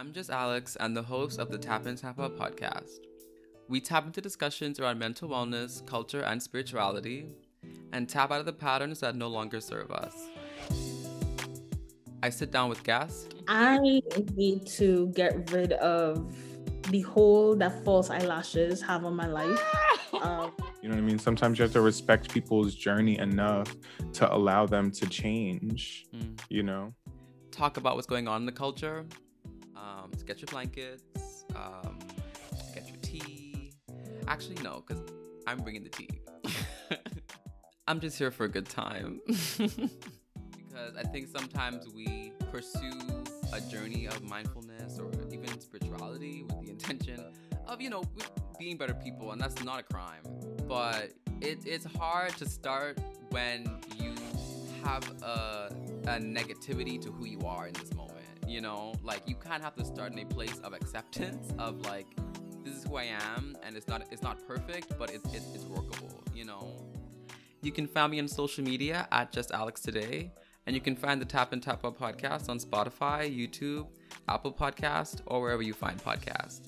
I'm just Alex and the host of the Tap and Tap Out podcast. We tap into discussions around mental wellness, culture, and spirituality, and tap out of the patterns that no longer serve us. I sit down with guests. I need to get rid of the hole that false eyelashes have on my life. Um, you know what I mean? Sometimes you have to respect people's journey enough to allow them to change, mm. you know? Talk about what's going on in the culture. Um, get your blankets, um, get your tea. Actually, no, because I'm bringing the tea. I'm just here for a good time. because I think sometimes we pursue a journey of mindfulness or even spirituality with the intention of, you know, being better people, and that's not a crime. But it, it's hard to start when you have a, a negativity to who you are in this moment. You know, like you kind of have to start in a place of acceptance of like, this is who I am, and it's not it's not perfect, but it's it's, it's workable. You know. You can find me on social media at just Alex Today. And you can find the Tap and Tap Out podcast on Spotify, YouTube, Apple Podcast, or wherever you find podcasts.